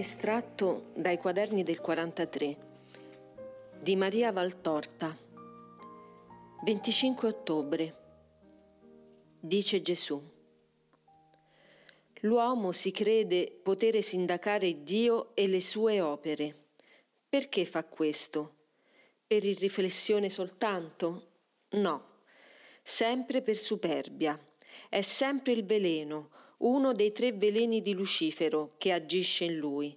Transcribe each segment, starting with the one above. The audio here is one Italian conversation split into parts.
Estratto dai quaderni del 43 di Maria Valtorta 25 ottobre Dice Gesù L'uomo si crede potere sindacare Dio e le sue opere. Perché fa questo? Per irriflessione soltanto? No, sempre per superbia. È sempre il veleno, uno dei tre veleni di Lucifero che agisce in lui.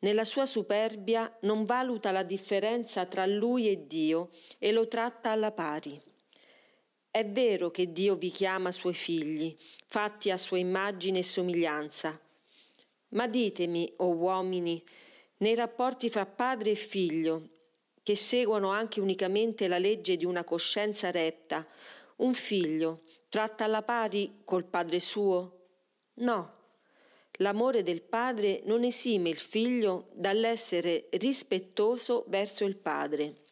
Nella sua superbia non valuta la differenza tra lui e Dio e lo tratta alla pari. È vero che Dio vi chiama suoi figli, fatti a sua immagine e somiglianza. Ma ditemi, o oh uomini, nei rapporti fra padre e figlio, che seguono anche unicamente la legge di una coscienza retta, un figlio tratta alla pari col padre suo? No, l'amore del padre non esime il figlio dall'essere rispettoso verso il padre.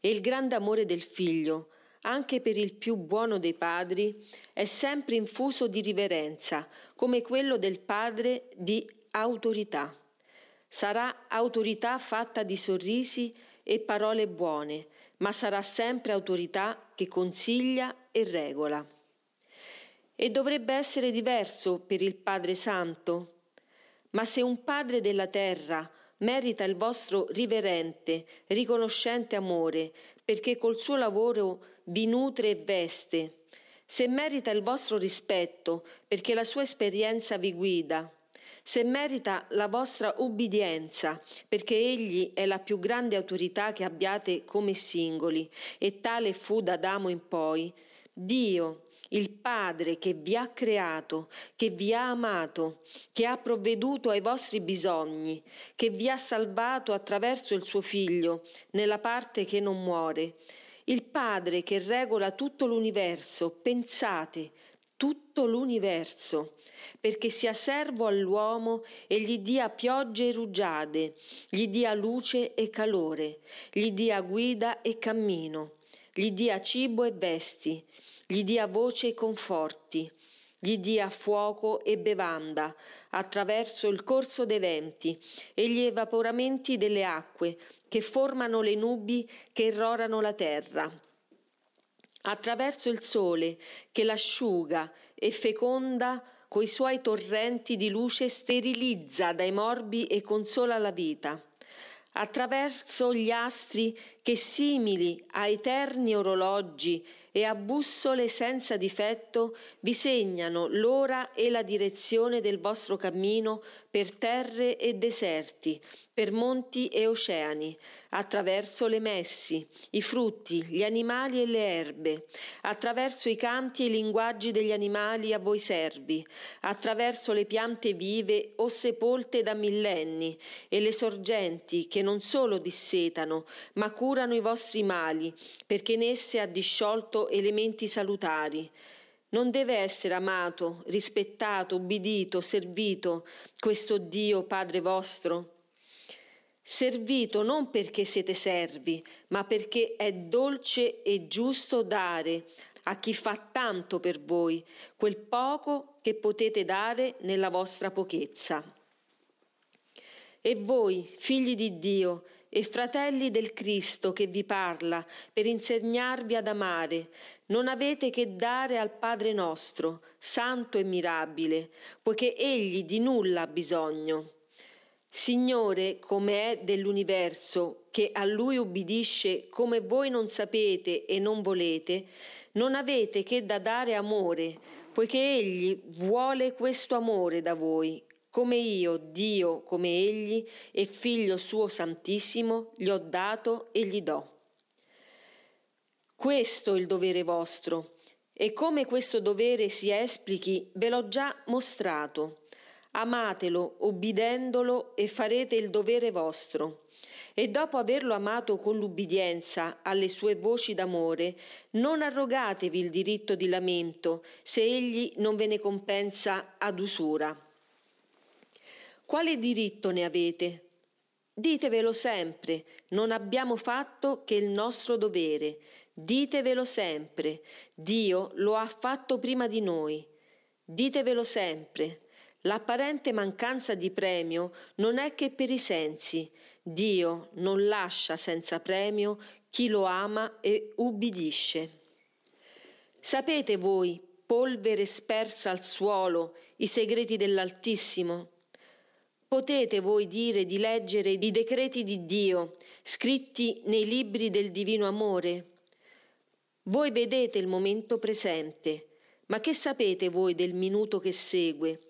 E il grande amore del figlio, anche per il più buono dei padri, è sempre infuso di riverenza, come quello del padre di autorità. Sarà autorità fatta di sorrisi e parole buone, ma sarà sempre autorità che consiglia e regola e dovrebbe essere diverso per il Padre Santo. Ma se un Padre della terra merita il vostro riverente, riconoscente amore, perché col suo lavoro vi nutre e veste, se merita il vostro rispetto, perché la sua esperienza vi guida, se merita la vostra ubbidienza, perché egli è la più grande autorità che abbiate come singoli, e tale fu da Adamo in poi, Dio, il Padre che vi ha creato, che vi ha amato, che ha provveduto ai vostri bisogni, che vi ha salvato attraverso il suo Figlio nella parte che non muore, il Padre che regola tutto l'universo, pensate, tutto l'universo, perché sia servo all'uomo e gli dia piogge e rugiade, gli dia luce e calore, gli dia guida e cammino, gli dia cibo e vesti, gli dia voce e conforti, gli dia fuoco e bevanda attraverso il corso dei venti e gli evaporamenti delle acque che formano le nubi che irrorano la terra. Attraverso il sole che l'asciuga e feconda coi suoi torrenti di luce sterilizza dai morbi e consola la vita attraverso gli astri che simili a eterni orologi e a bussole senza difetto vi segnano l'ora e la direzione del vostro cammino per terre e deserti, per monti e oceani, attraverso le messi, i frutti, gli animali e le erbe, attraverso i canti e i linguaggi degli animali a voi servi, attraverso le piante vive o sepolte da millenni e le sorgenti che non solo dissetano, ma curano i vostri mali, perché in esse ha disciolto elementi salutari. Non deve essere amato, rispettato, ubbidito, servito questo Dio Padre vostro? servito non perché siete servi, ma perché è dolce e giusto dare a chi fa tanto per voi quel poco che potete dare nella vostra pochezza. E voi, figli di Dio e fratelli del Cristo che vi parla per insegnarvi ad amare, non avete che dare al Padre nostro, santo e mirabile, poiché Egli di nulla ha bisogno. Signore, come è dell'universo, che a Lui ubbidisce come voi non sapete e non volete, non avete che da dare amore, poiché Egli vuole questo amore da voi, come io, Dio, come Egli e Figlio suo Santissimo, gli ho dato e gli do. Questo è il dovere vostro, e come questo dovere si esplichi ve l'ho già mostrato Amatelo, obbidendolo, e farete il dovere vostro. E dopo averlo amato con l'ubbidienza alle sue voci d'amore, non arrogatevi il diritto di lamento se egli non ve ne compensa ad usura. Quale diritto ne avete? Ditevelo sempre, non abbiamo fatto che il nostro dovere. Ditevelo sempre, Dio lo ha fatto prima di noi. Ditevelo sempre, L'apparente mancanza di premio non è che per i sensi. Dio non lascia senza premio chi lo ama e ubbidisce. Sapete voi, polvere spersa al suolo, i segreti dell'Altissimo? Potete voi dire di leggere i decreti di Dio scritti nei libri del divino amore? Voi vedete il momento presente, ma che sapete voi del minuto che segue?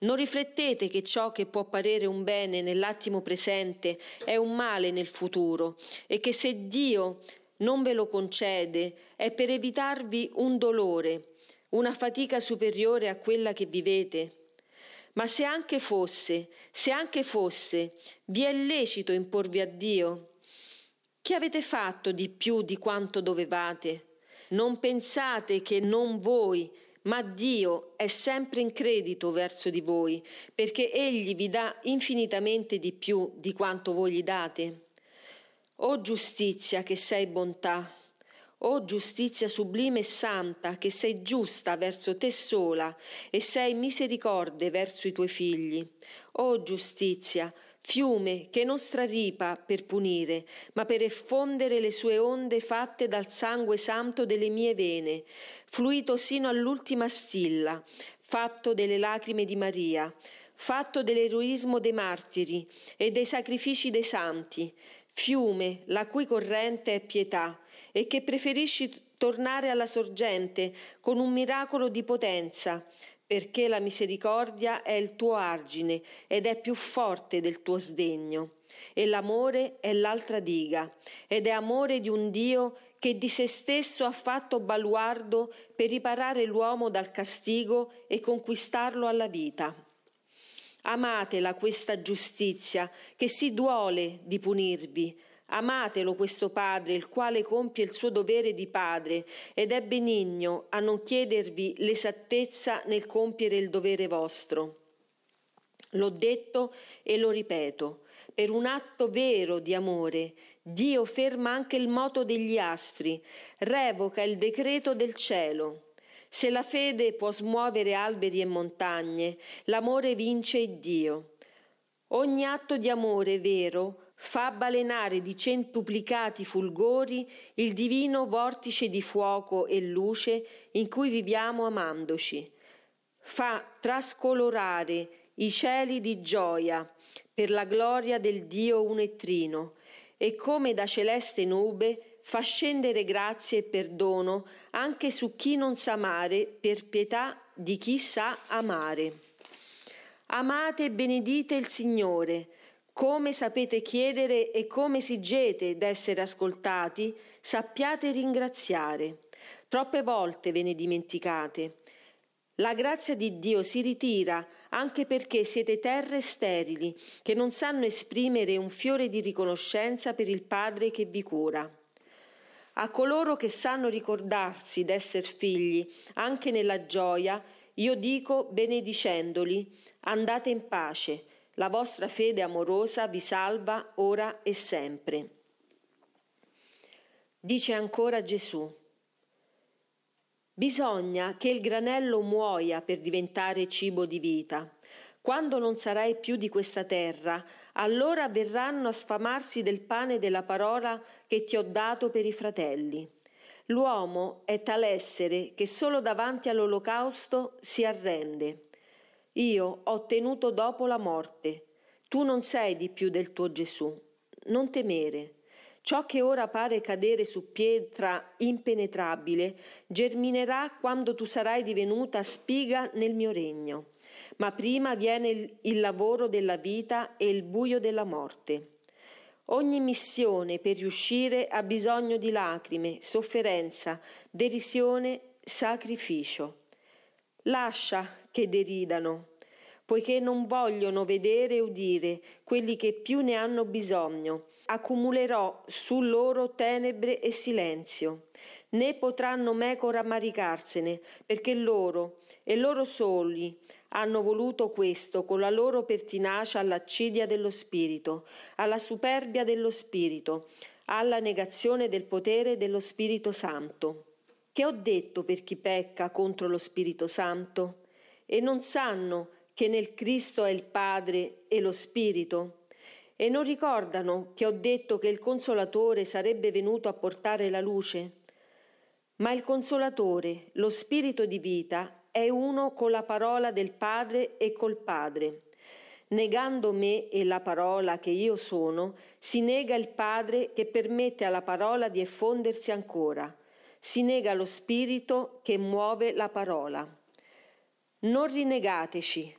Non riflettete che ciò che può parere un bene nell'attimo presente è un male nel futuro e che se Dio non ve lo concede è per evitarvi un dolore, una fatica superiore a quella che vivete. Ma se anche fosse, se anche fosse, vi è lecito imporvi a Dio? Che avete fatto di più di quanto dovevate? Non pensate che non voi, ma Dio è sempre in credito verso di voi, perché Egli vi dà infinitamente di più di quanto voi gli date. O giustizia che sei bontà, o giustizia sublime e santa, che sei giusta verso te sola e sei misericorde verso i tuoi figli. O giustizia, fiume che non straripa per punire, ma per effondere le sue onde fatte dal sangue santo delle mie vene, fluito sino all'ultima stilla, fatto delle lacrime di Maria, fatto dell'eroismo dei martiri e dei sacrifici dei santi, fiume la cui corrente è pietà e che preferisci tornare alla sorgente con un miracolo di potenza, perché la misericordia è il tuo argine ed è più forte del tuo sdegno. E l'amore è l'altra diga, ed è amore di un Dio che di se stesso ha fatto baluardo per riparare l'uomo dal castigo e conquistarlo alla vita. Amatela questa giustizia che si duole di punirvi, Amatelo questo Padre, il quale compie il suo dovere di Padre ed è benigno a non chiedervi l'esattezza nel compiere il dovere vostro. L'ho detto e lo ripeto, per un atto vero di amore, Dio ferma anche il moto degli astri, revoca il decreto del cielo. Se la fede può smuovere alberi e montagne, l'amore vince Dio. Ogni atto di amore vero fa balenare di centuplicati fulgori il divino vortice di fuoco e luce in cui viviamo amandoci. Fa trascolorare i cieli di gioia per la gloria del Dio unettrino e come da celeste nube fa scendere grazie e perdono anche su chi non sa amare per pietà di chi sa amare. Amate e benedite il Signore, come sapete chiedere e come esigete d'essere ascoltati, sappiate ringraziare. Troppe volte ve ne dimenticate. La grazia di Dio si ritira anche perché siete terre sterili, che non sanno esprimere un fiore di riconoscenza per il Padre che vi cura. A coloro che sanno ricordarsi d'esser figli, anche nella gioia, io dico benedicendoli, andate in pace, la vostra fede amorosa vi salva ora e sempre. Dice ancora Gesù, bisogna che il granello muoia per diventare cibo di vita. Quando non sarai più di questa terra, allora verranno a sfamarsi del pane della parola che ti ho dato per i fratelli. L'uomo è tal essere che solo davanti all'olocausto si arrende. Io ho tenuto dopo la morte. Tu non sei di più del tuo Gesù. Non temere. Ciò che ora pare cadere su pietra impenetrabile germinerà quando tu sarai divenuta spiga nel mio regno. Ma prima viene il, il lavoro della vita e il buio della morte. Ogni missione per riuscire ha bisogno di lacrime, sofferenza, derisione, sacrificio. Lascia che deridano, poiché non vogliono vedere e udire quelli che più ne hanno bisogno. Accumulerò su loro tenebre e silenzio, né potranno meco rammaricarsene, perché loro, e loro soli, hanno voluto questo con la loro pertinacia all'accidia dello spirito, alla superbia dello spirito, alla negazione del potere dello Spirito Santo. Che ho detto per chi pecca contro lo Spirito Santo? E non sanno che nel Cristo è il Padre e lo Spirito? E non ricordano che ho detto che il Consolatore sarebbe venuto a portare la luce? Ma il Consolatore, lo Spirito di vita, è uno con la parola del Padre e col Padre. Negando me e la parola che io sono, si nega il Padre che permette alla parola di effondersi ancora, si nega lo Spirito che muove la parola. Non rinnegateci,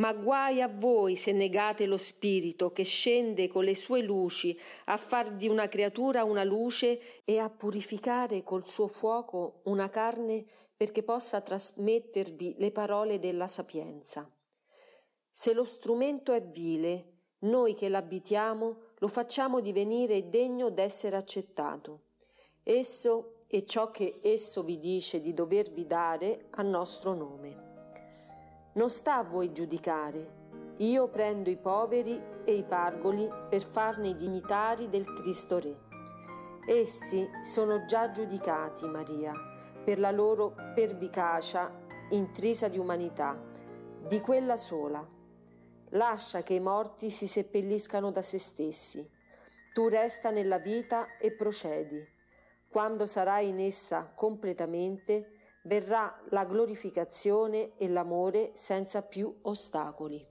ma guai a voi se negate lo Spirito che scende con le sue luci a far di una creatura una luce e a purificare col suo fuoco una carne perché possa trasmettervi le parole della sapienza. Se lo strumento è vile, noi che l'abitiamo lo facciamo divenire degno d'essere accettato. Esso e ciò che esso vi dice di dovervi dare a nostro nome. Non sta a voi giudicare. Io prendo i poveri e i pargoli per farne i dignitari del Cristo Re. Essi sono già giudicati, Maria, per la loro pervicacia intrisa di umanità, di quella sola lascia che i morti si seppelliscano da se stessi. Tu resta nella vita e procedi. Quando sarai in essa completamente, verrà la glorificazione e l'amore senza più ostacoli.